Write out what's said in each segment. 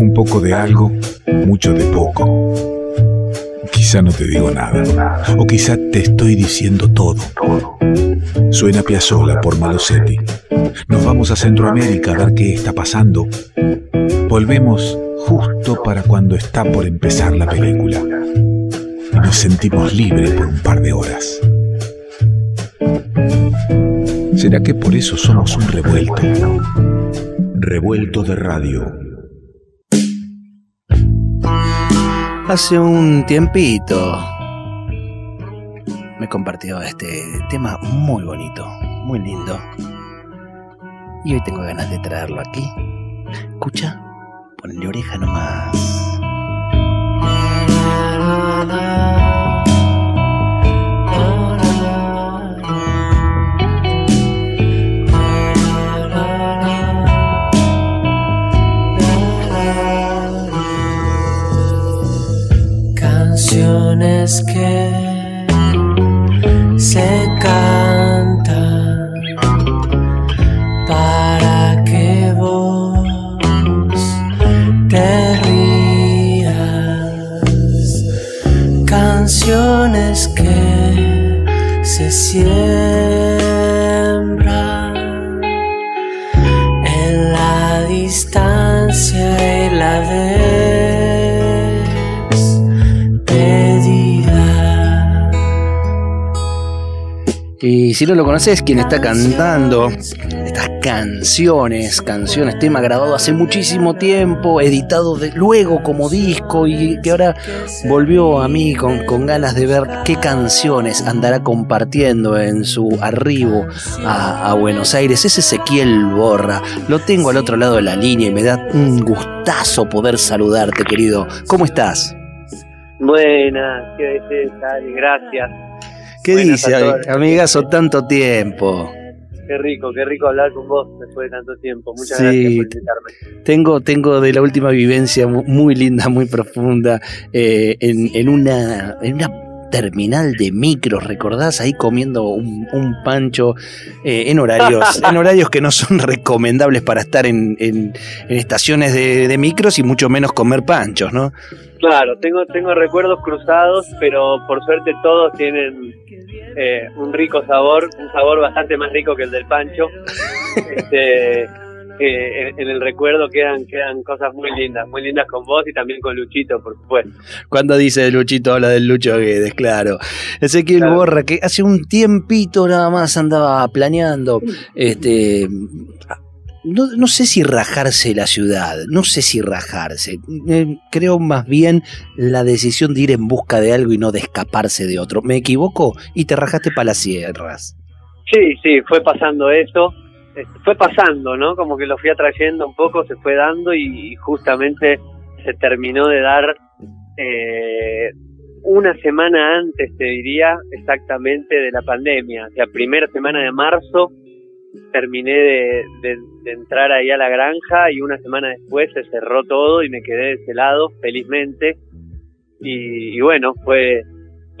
Un poco de algo, mucho de poco. Quizá no te digo nada, o quizá te estoy diciendo todo. Suena Piazzola por Malosetti. Nos vamos a Centroamérica a ver qué está pasando. Volvemos justo para cuando está por empezar la película. Y nos sentimos libres por un par de horas. ¿Será que por eso somos un revuelto? Revuelto de radio. Hace un tiempito me compartió este tema muy bonito, muy lindo. Y hoy tengo ganas de traerlo aquí. Escucha, ponle oreja nomás. Canciones si no lo conoces, quien está cantando estas canciones, canciones, tema grabado hace muchísimo tiempo, editado de, luego como disco y que ahora volvió a mí con, con ganas de ver qué canciones andará compartiendo en su arribo a, Buenos Aires. Es Ezequiel Borra. Lo tengo al otro lado de la línea y me da un gustazo poder saludarte, querido. ¿Cómo estás? Buenas, qué Ale, gracias. ¿Qué Buenas dice, amigazo? Tanto tiempo. Qué rico, qué rico hablar con vos después de tanto tiempo. Muchas Sí. gracias por invitarme. Tengo, tengo de la última vivencia mu- muy linda, muy profunda, eh, en, en una, en una terminal de micros, ¿recordás? Ahí comiendo un, un pancho eh, en horarios, en horarios que no son recomendables para estar en, en- en estaciones de, de micros y mucho menos comer panchos, ¿no? Claro, tengo, tengo recuerdos cruzados, pero por suerte todos tienen eh, un rico sabor, un sabor bastante más rico que el del Pancho. Este, eh, en, en el recuerdo quedan, quedan cosas muy lindas, muy lindas con vos y también con Luchito, por supuesto. Cuando dice Luchito, habla del Lucho Guedes, claro. Ezequiel Claro. Borra, que hace un tiempito nada más andaba planeando, este, no, no sé si rajarse la ciudad, no sé si rajarse. Eh, creo más bien la decisión de ir en busca de algo y no de escaparse de otro. ¿Me equivoco? Y te rajaste para las sierras. Sí, sí, fue pasando eso, fue pasando, ¿no? Como que lo fui atrayendo un poco, se fue dando y justamente se terminó de dar eh, una semana antes, te diría, exactamente de la pandemia, o sea, primera semana de marzo terminé de, de- entrar ahí a la granja y una semana después se cerró todo y me quedé de ese lado, felizmente. Y bueno, fue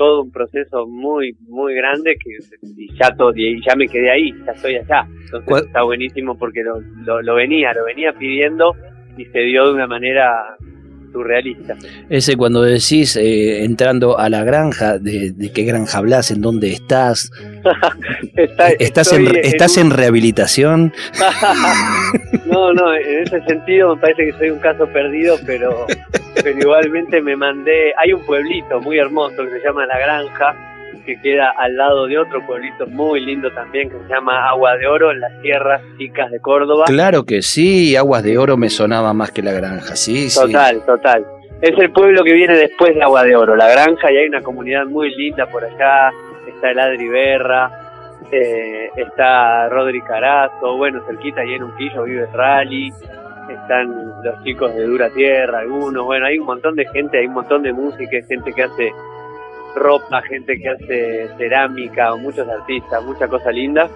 todo un proceso muy, muy grande que y ya, todo, y ya me quedé ahí, ya estoy allá. Entonces ¿Cuál- está buenísimo porque lo, lo, lo venía, lo venía pidiendo y se dio de una manera surrealista. Ese cuando decís eh, entrando a la granja, de, de qué granja hablas, en dónde estás, Está- estás, estoy en, re- estás en rehabilitación. no, no, en ese sentido me parece que soy un caso perdido, pero, pero igualmente me mandé. Hay un pueblito muy hermoso que se llama La Granja, que queda al lado de otro pueblito muy lindo también que se llama Agua de Oro en las tierras chicas de Córdoba. Claro que sí, Aguas de Oro me sonaba más que la granja, sí, sí. Total, total. Es el pueblo que viene después de Agua de Oro, La Granja, y hay una comunidad muy linda por allá. Está el Adri Berra, eh, está Rodri Carazo, bueno, cerquita y en un quillo vive Rally, están los chicos de Dura Tierra, algunos, bueno, hay un montón de gente, hay un montón de música, hay gente que hace ropa, gente que hace cerámica, muchos artistas, mucha cosa linda,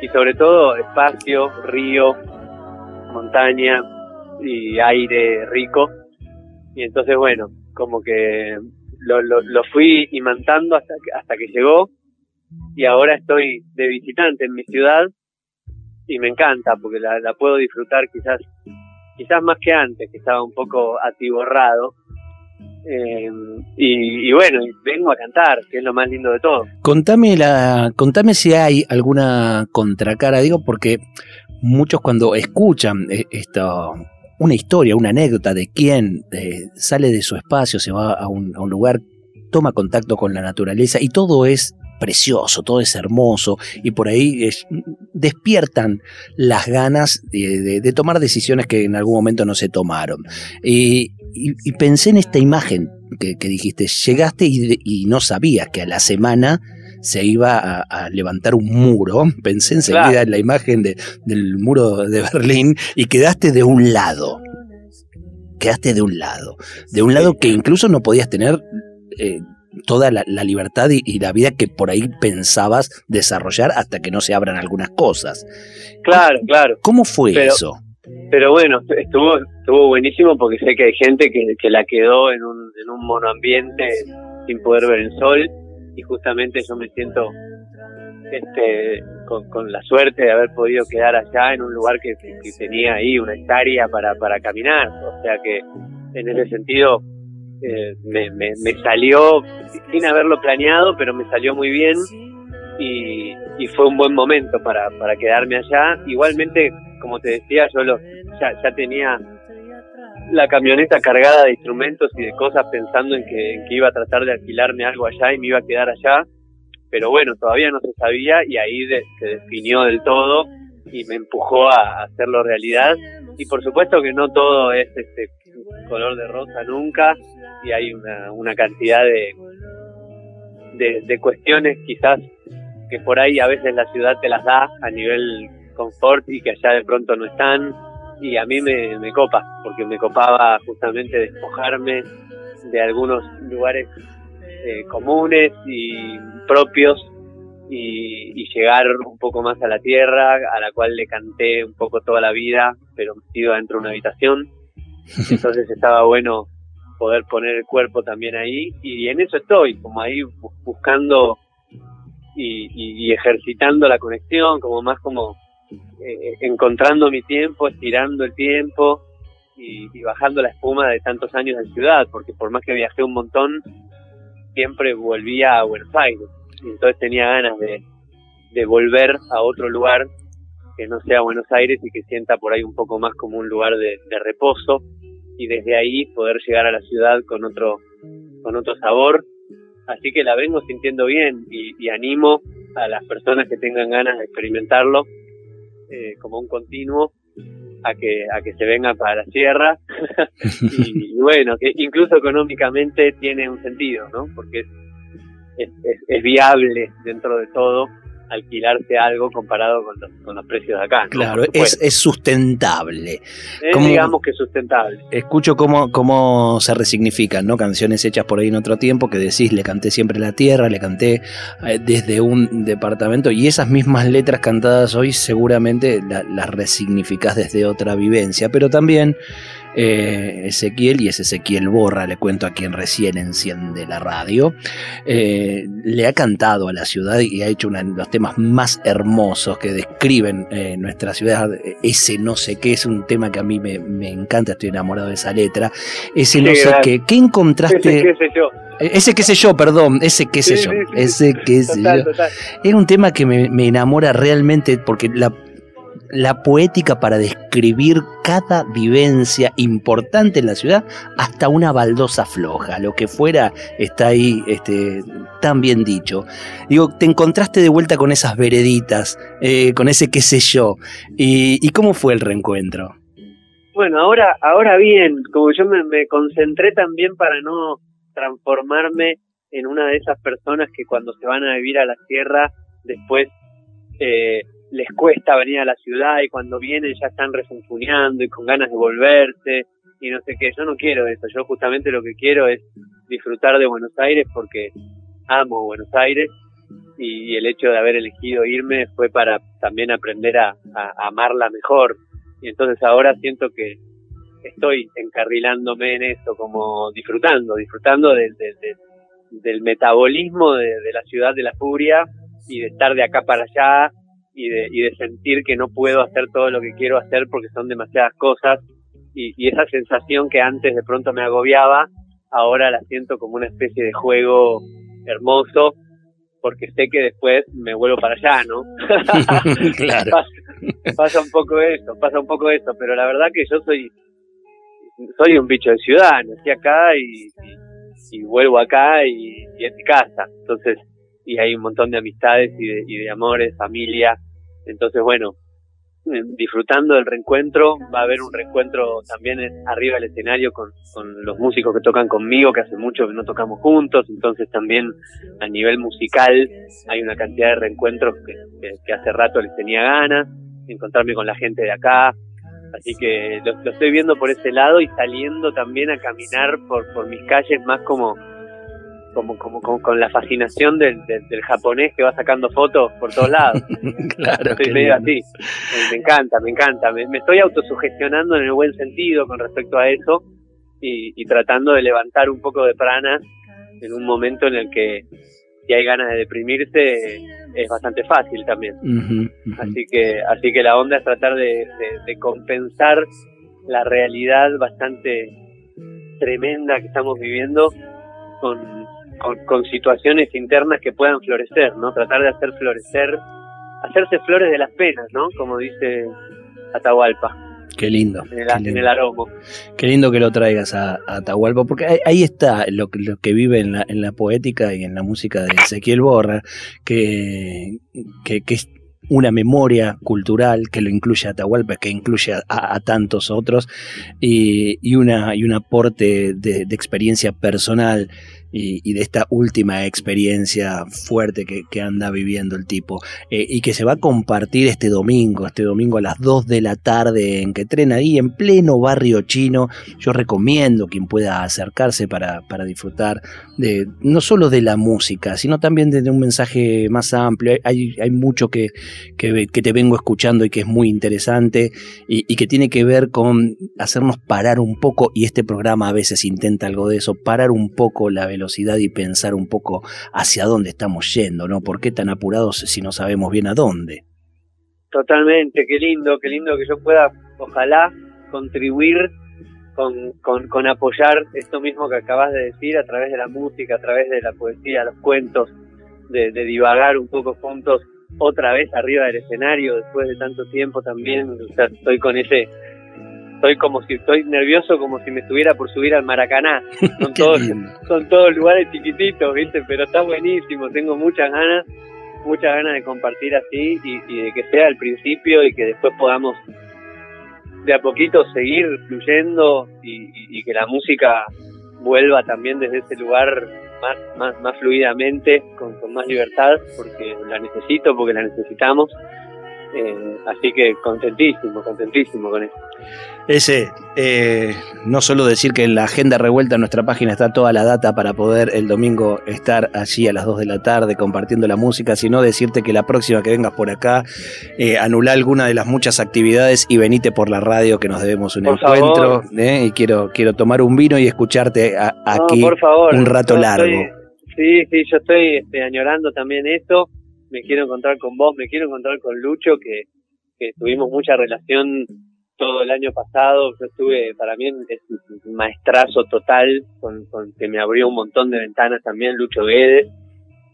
y sobre todo espacio, río, montaña y aire rico, y entonces bueno, como que lo, lo, lo fui imantando hasta que, hasta que llegó, y ahora estoy de visitante en mi ciudad y me encanta porque la, la puedo disfrutar quizás quizás más que antes, que estaba un poco atiborrado. Eh, y, y, bueno, vengo a cantar, que es lo más lindo de todo. Contame, la, contame si hay alguna contracara, digo, porque muchos cuando escuchan eh, esto, una historia, una anécdota de quién eh, sale de su espacio, se va a un lugar, toma contacto con la naturaleza y todo es precioso, todo es hermoso y por ahí es, despiertan las ganas de, de, de, tomar decisiones que en algún momento no se tomaron. Y, y, y pensé en esta imagen que, que dijiste, llegaste y, y, no sabías que a la semana se iba a, a levantar un muro, pensé enseguida claro. en la imagen de, del muro de Berlín y quedaste de un lado. Quedaste de un lado, de un lado que incluso no podías tener eh, toda la, la libertad y, y, la vida que por ahí pensabas desarrollar hasta que no se abran algunas cosas. Claro, claro. ¿Cómo fue pero, eso? Pero bueno, estuvo, estuvo buenísimo porque sé que hay gente que, que la quedó en un, en un monoambiente sin poder ver el sol y justamente yo me siento este con, con, la suerte de haber podido quedar allá en un lugar que, que tenía ahí una hectárea para, para caminar. O sea que en ese sentido eh, me, me, me, salió sin haberlo planeado, pero me salió muy bien y, y fue un buen momento para, para quedarme allá. Igualmente, como te decía, yo lo, ya, ya tenía la camioneta cargada de instrumentos y de cosas pensando en que, en que iba a tratar de alquilarme algo allá y me iba a quedar allá. Pero bueno, todavía no se sabía y ahí de, se definió del todo y me empujó a hacerlo realidad. Y por supuesto que no todo es este color de rosa nunca y hay una, una cantidad de, de, de cuestiones quizás que por ahí a veces la ciudad te las da a nivel confort y que allá de pronto no están. Y a mí me, me copa porque me copaba justamente despojarme de algunos lugares eh, comunes y propios y, y, llegar un poco más a la tierra a la cual le canté un poco toda la vida pero metido dentro de una habitación. Entonces estaba bueno poder poner el cuerpo también ahí y en eso estoy, como ahí buscando y, y, y ejercitando la conexión, como más como eh, encontrando mi tiempo, estirando el tiempo y, y, bajando la espuma de tantos años en ciudad, porque por más que viajé un montón, siempre volvía a Buenos Aires. Y entonces tenía ganas de, de volver a otro lugar que no sea Buenos Aires y que sienta por ahí un poco más como un lugar de, de reposo y desde ahí poder llegar a la ciudad con otro con otro sabor. Así que la vengo sintiendo bien y, y animo a las personas que tengan ganas de experimentarlo eh, como un continuo a que a que se vengan para la sierra. Y, y, bueno que incluso económicamente tiene un sentido no porque es, es, es, es viable dentro de todo alquilarse algo comparado con los, con los precios de acá. ¿no? Claro, es, es, sustentable. Es, como, digamos que sustentable. Escucho cómo, cómo se resignifican, ¿no? Canciones hechas por ahí en otro tiempo que decís, le canté siempre la tierra, le canté eh, desde un departamento y esas mismas letras cantadas hoy seguramente la, las resignificás desde otra vivencia, pero también eh, Ezequiel, y es Ezequiel Borra, le cuento a quien recién enciende la radio, eh, le ha cantado a la ciudad y ha hecho uno de los temas más hermosos que describen eh, nuestra ciudad. Ese no sé qué es un tema que a mí me, me encanta, estoy enamorado de esa letra. Ese no sé qué, ¿qué encontraste? Ese qué sé yo. Ese qué sé yo, perdón, ese qué sé sí, yo, sí, ese qué sé total, yo. Total. Es un tema que me, me enamora realmente porque la la poética para describir cada vivencia importante en la ciudad hasta una baldosa floja, lo que fuera está ahí este, tan bien dicho. Digo, te encontraste de vuelta con esas vereditas, eh, con ese qué sé yo, y, cómo fue el reencuentro. Bueno, ahora, ahora bien, como yo me, me concentré también para no transformarme en una de esas personas que cuando se van a vivir a la sierra después eh, les cuesta venir a la ciudad y cuando vienen ya están refunfuñando y con ganas de volverse y no sé qué. Yo no quiero eso. Yo justamente lo que quiero es disfrutar de Buenos Aires porque amo Buenos Aires y el hecho de haber elegido irme fue para también aprender a, amarla mejor. Y entonces ahora siento que estoy encarrilándome en eso, como disfrutando, disfrutando de, de, de, del metabolismo de la ciudad de la furia y de estar de acá para allá y de, y de sentir que no puedo hacer todo lo que quiero hacer porque son demasiadas cosas y, y esa sensación que antes de pronto me agobiaba, ahora la siento como una especie de juego hermoso porque sé que después me vuelvo para allá, ¿no? claro. pasa, pasa un poco eso, pasa un poco eso, pero la verdad que yo soy soy un bicho de ciudad, nací acá y, y, y vuelvo acá y, y, es mi casa, entonces, y hay un montón de amistades y de, y de amores, familia, entonces bueno, eh, disfrutando del reencuentro, va a haber un reencuentro también arriba del escenario con, con los músicos que tocan conmigo, que hace mucho que no tocamos juntos, entonces también a nivel musical hay una cantidad de reencuentros que hace rato les tenía ganas, encontrarme con la gente de acá, así que lo, lo, estoy viendo por ese lado y saliendo también a caminar por, por mis calles más como como, como, como con la fascinación del, del, del, japonés que va sacando fotos por todos lados. claro, Estoy medio así. Me, me, encanta, me encanta. Me, me, estoy autosugestionando en el buen sentido con respecto a eso y, y, tratando de levantar un poco de prana en un momento en el que si hay ganas de deprimirse es bastante fácil también. Uh -huh, uh -huh. Así que así que la onda es tratar de, de, de compensar la realidad bastante tremenda que estamos viviendo con, con, con, situaciones internas que puedan florecer, ¿no? Tratar de hacer florecer, hacerse flores de las penas, ¿no? Como dice Atahualpa. Qué lindo. En el, qué lindo. lindo. En el aromo. Qué lindo que lo traigas a, a Atahualpa, porque ahí, ahí está lo, lo, que vive en la, en la poética y en la música de Ezequiel Borra, que, que, que es una memoria cultural que lo incluye a Atahualpa, que incluye a, tantos otros, y, y, una, y un aporte de, experiencia personal y, de esta última experiencia fuerte que, anda viviendo el tipo eh, y que se va a compartir este domingo, este domingo a las 2 de la tarde en que trena ahí en pleno barrio chino. Yo recomiendo quien pueda acercarse para, para disfrutar de no solo de la música, sino también de, de un mensaje más amplio. Hay, hay mucho que, que, te vengo escuchando y que es muy interesante y, que tiene que ver con hacernos parar un poco, y este programa a veces intenta algo de eso, parar un poco la velocidad y pensar un poco hacia dónde estamos yendo, ¿no? ¿Por qué tan apurados si no sabemos bien a dónde? Totalmente, qué lindo, qué lindo que yo pueda, ojalá, contribuir con, con, con apoyar esto mismo que acabas de decir a través de la música, a través de la poesía, los cuentos, de, de divagar un poco juntos otra vez arriba del escenario después de tanto tiempo también, o sea, estoy con ese estoy como si estoy nervioso como si me estuviera por subir al Maracaná. Son todos, son todos lugares chiquititos, ¿viste? Pero está buenísimo, tengo muchas ganas, muchas ganas de compartir así y, y de que sea al principio y que después podamos de a poquito seguir fluyendo y, y, y que la música vuelva también desde ese lugar más, más, más fluidamente, con, con más libertad, porque la necesito, porque la necesitamos. Eh, así que contentísimo, contentísimo con eso. Ese, eh, no solo decir que en la agenda revuelta en nuestra página está toda la data para poder el domingo estar allí a las 2 de la tarde compartiendo la música, sino decirte que la próxima que vengas por acá, eh, anula alguna de las muchas actividades y venite por la radio que nos debemos un por encuentro. Eh, y quiero, quiero tomar un vino y escucharte a, aquí no, por favor, un rato largo. Estoy, sí, sí, yo estoy este, añorando también eso me quiero encontrar con vos, me quiero encontrar con Lucho, que, que tuvimos mucha relación todo el año pasado. Yo estuve, para mí es un maestrazo total, con, con que me abrió un montón de ventanas también, Lucho Guedes.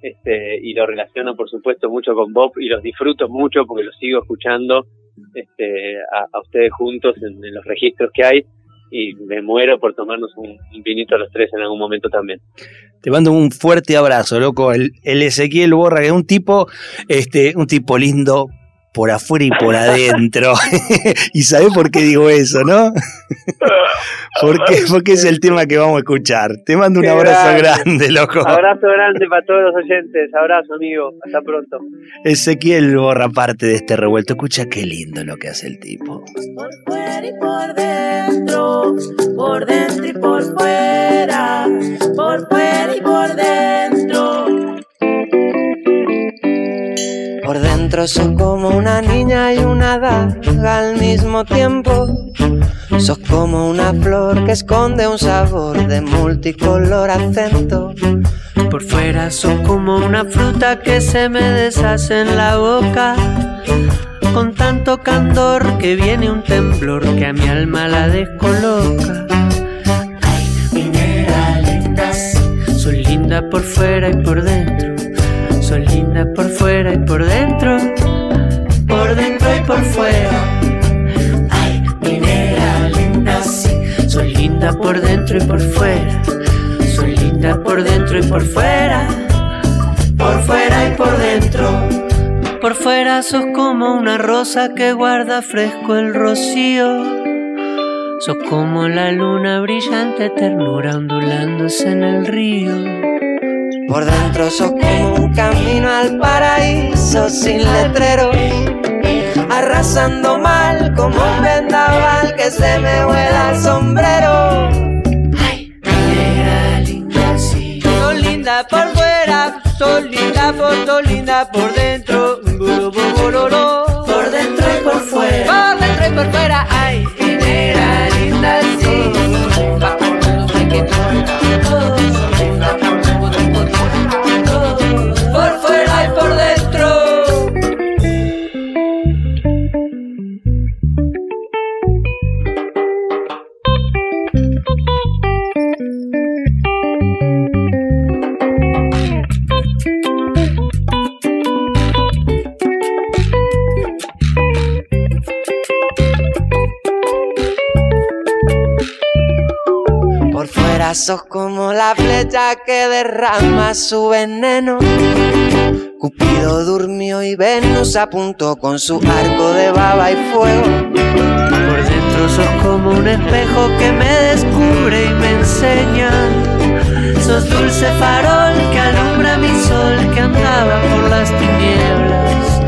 Este, y lo relaciono por supuesto mucho con Bob y los disfruto mucho porque los sigo escuchando este, a, ustedes juntos en los registros que hay y me muero por tomarnos un, vinito a los tres en algún momento también. Te mando un fuerte abrazo, loco. El, el Ezequiel Borra, que es un tipo, este, un tipo lindo por afuera y por adentro. y sabés por qué digo eso, ¿no? porque, porque es el tema que vamos a escuchar. Te mando un qué abrazo grande. grande, loco. Abrazo grande para todos los oyentes. Abrazo, amigo. Hasta pronto. Ezequiel Borra parte de este revuelto. Escucha qué lindo lo que hace el tipo. Por fuera y por dentro, por dentro y por fuera, por fuera y por dentro. Sos como una niña y una daga al mismo tiempo. Sos como una flor que esconde un sabor de multicolor acento. Por fuera sos como una fruta que se me deshace en la boca. con tanto candor que viene un temblor que a mi alma la descoloca. Ay, minera linda, soy linda por fuera y por dentro. Soy linda por dentro y por fuera. Soy linda por dentro y por fuera. Por fuera y por dentro. Por fuera sos como una rosa que guarda fresco el rocío. Sos como la luna brillante, ternura ondulándose en el río. Por dentro sos como un camino al paraíso sin letrero. Arrasando mal como un vendaval que se me vuela el sombrero. Linda por fuera, sos linda por, sos linda por dentro. Por dentro y por fuera. Por dentro y por fuera. Ay, minera linda, sí. Como la flecha que derrama su veneno. Cupido durmió y Venus apuntó con su arco de baba y fuego. Por dentro sos como un espejo que me descubre y me enseña. Sos dulce farol que alumbra mi sol que andaba por las tinieblas.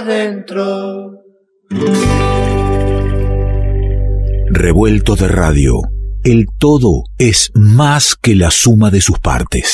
Dentro. Revuelto de radio. El todo es más que la suma de sus partes.